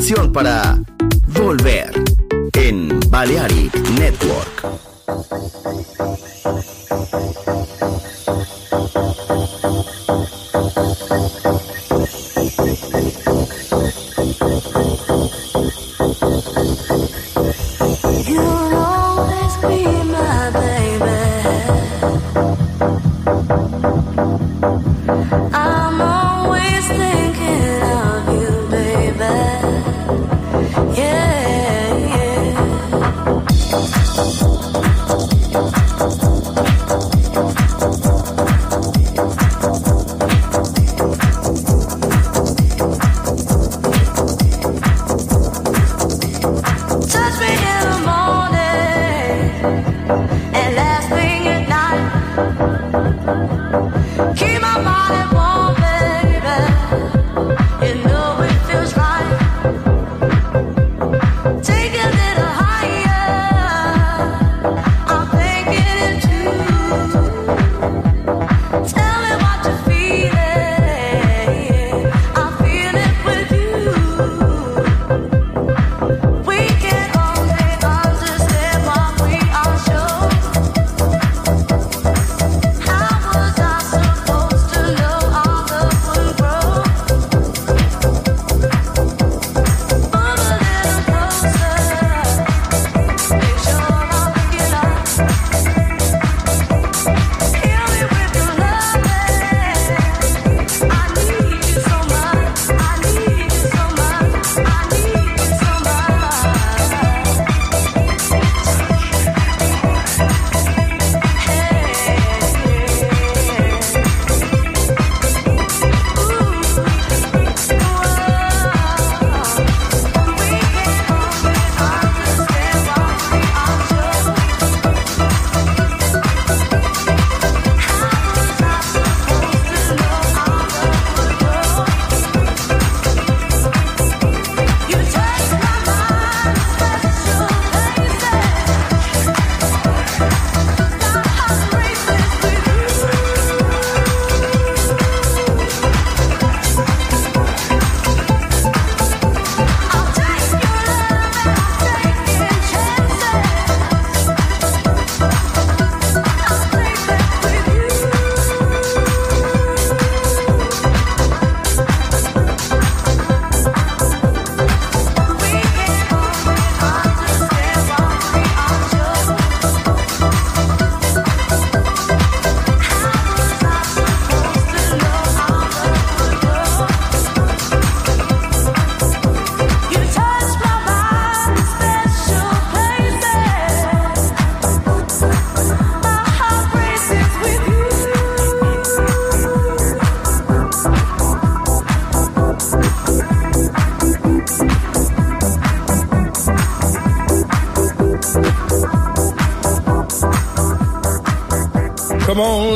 Canción para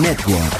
Network.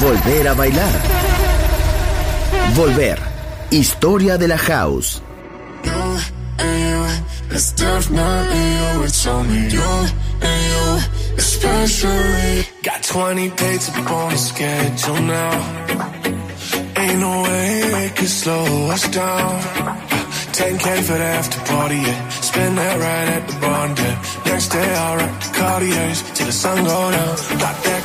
Volver a bailar. Volver. Historia de la house. Got schedule now. Ain't no way slow us down. 10k for the party. Spend that right at the. Next day, the sun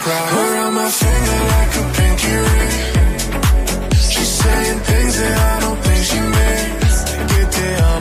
crowd Around my finger like a pinky ring. She's saying things that I don't think she means Get down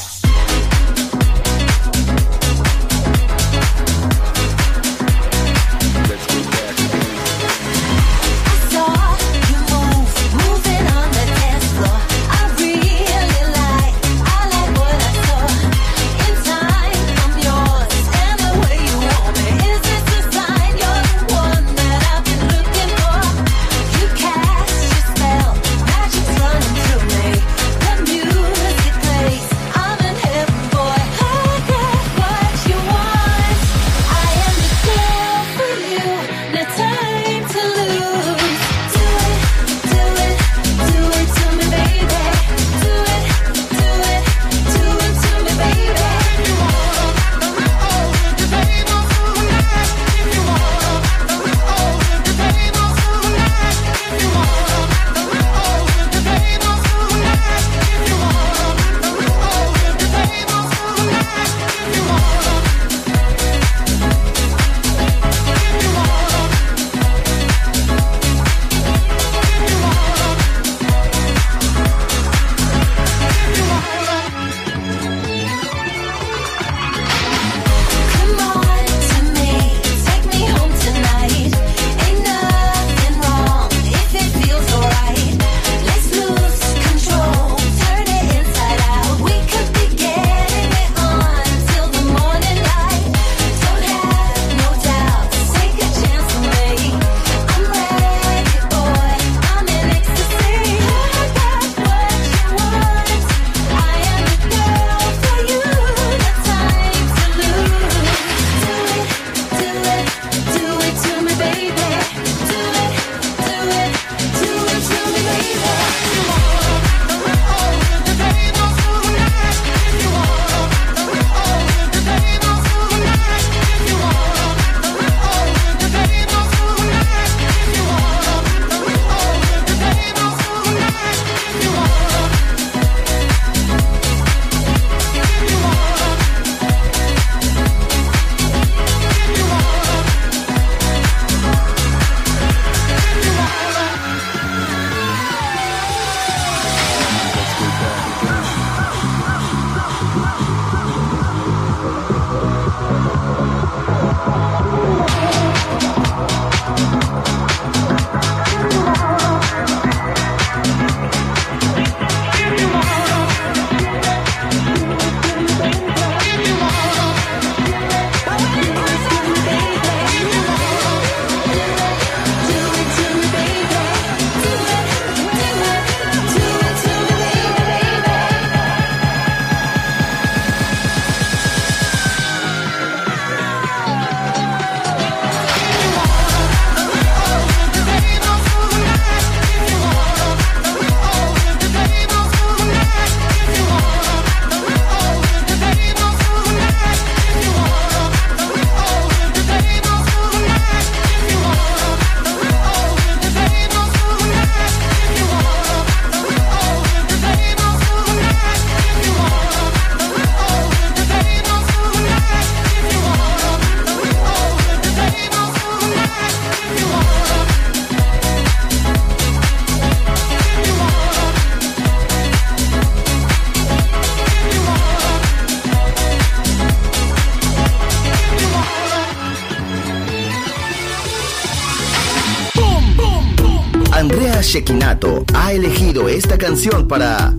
Canción para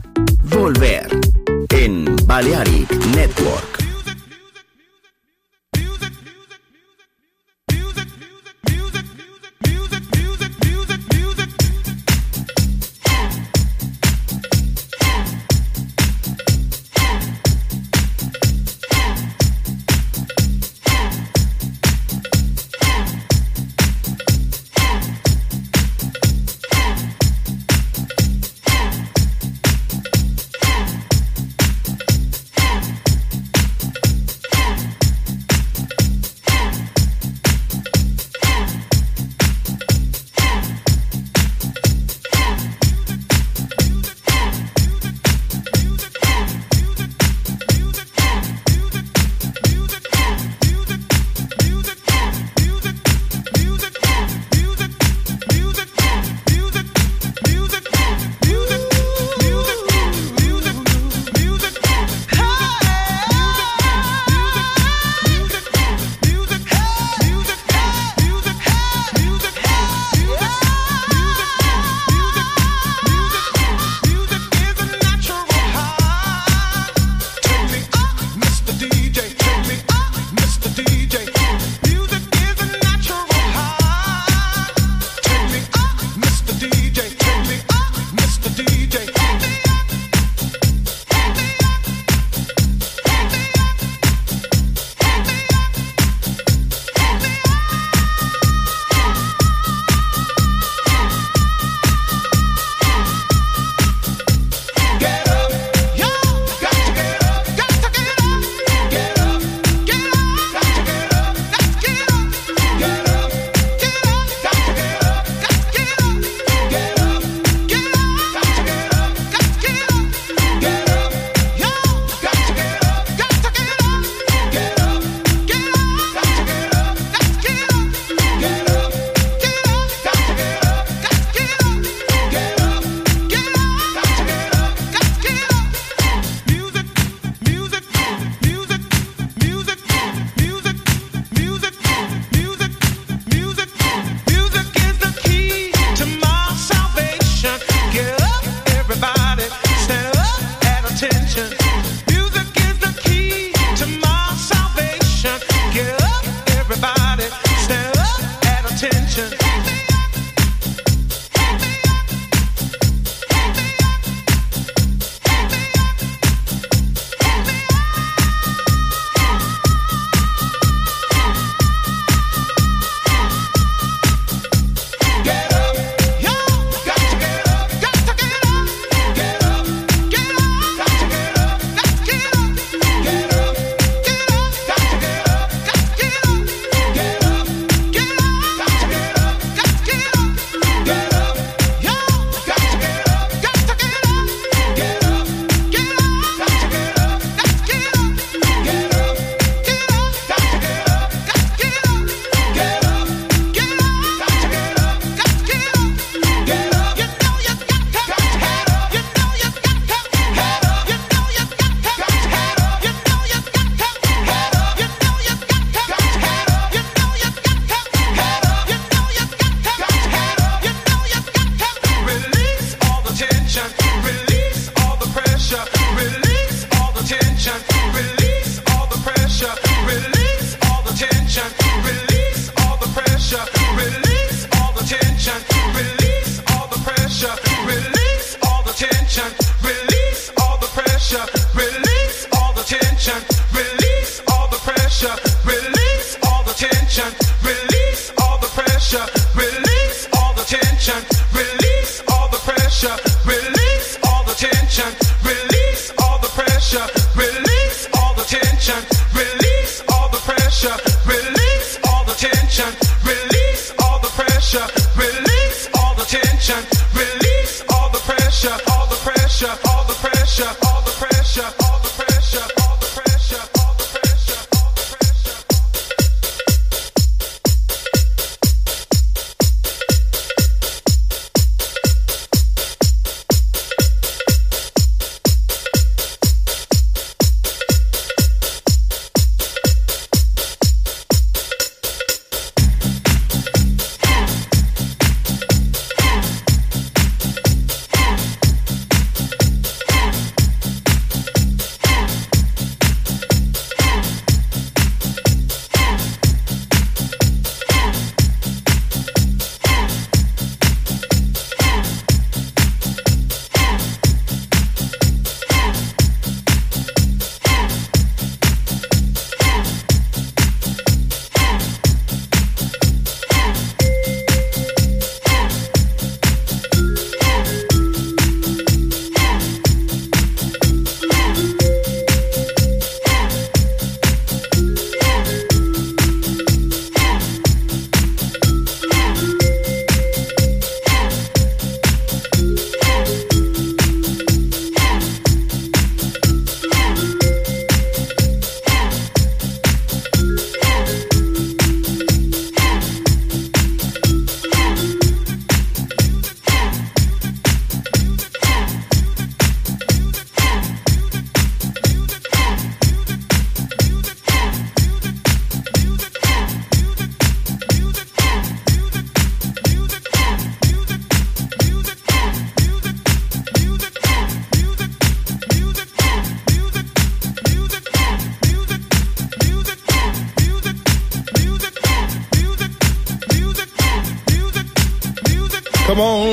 Yeah.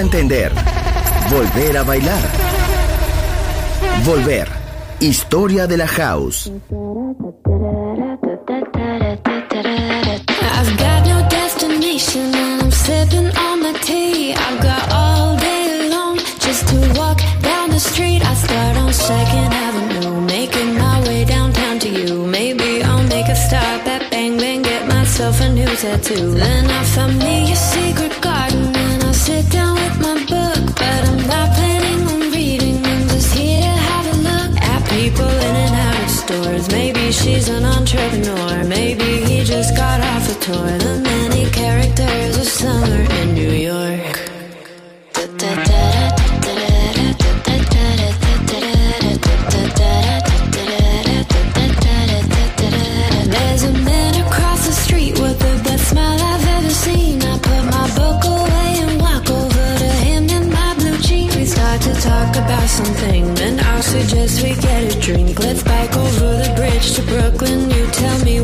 entender. Volver a bailar. Volver. Historia de la house. I've got no destination I'm sipping on my tea. I've got all day long just to walk down the street. I start on Second Avenue, making my way downtown to you. Maybe I'll make a stop at Bang Bang, get myself a new tattoo. Then I find me Tour the many characters of summer in New York. There's a man across the street with the best smile I've ever seen. I put my book away and walk over to him in my blue jeans. We start to talk about something, then I suggest we get a drink. Let's bike over the bridge to Brooklyn. You tell me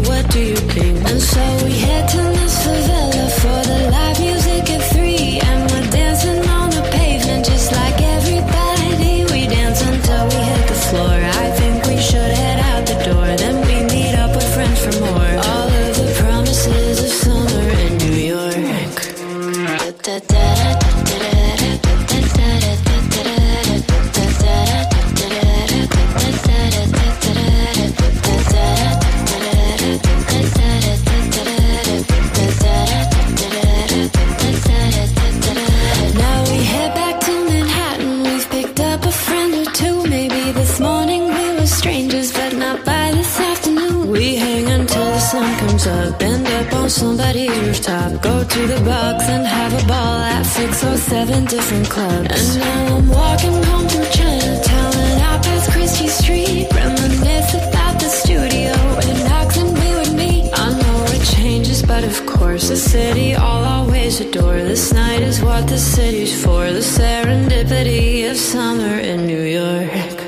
rooftop. Go to the box and have a ball at six or seven different clubs. And now I'm walking home through Chinatown and I pass Christie Street. Reminisce about the studio and knocks and with me. I know it changes, but of course the city I'll always adore. This night is what the city's for. The serendipity of summer in New York.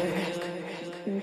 In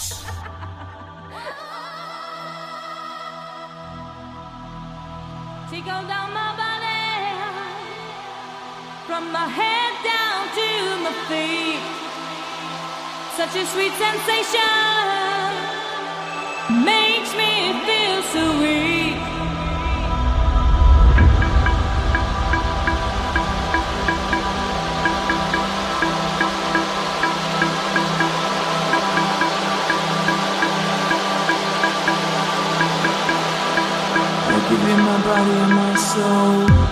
Such a sweet sensation makes me feel so weak. I give you my body and my soul.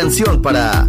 Canción para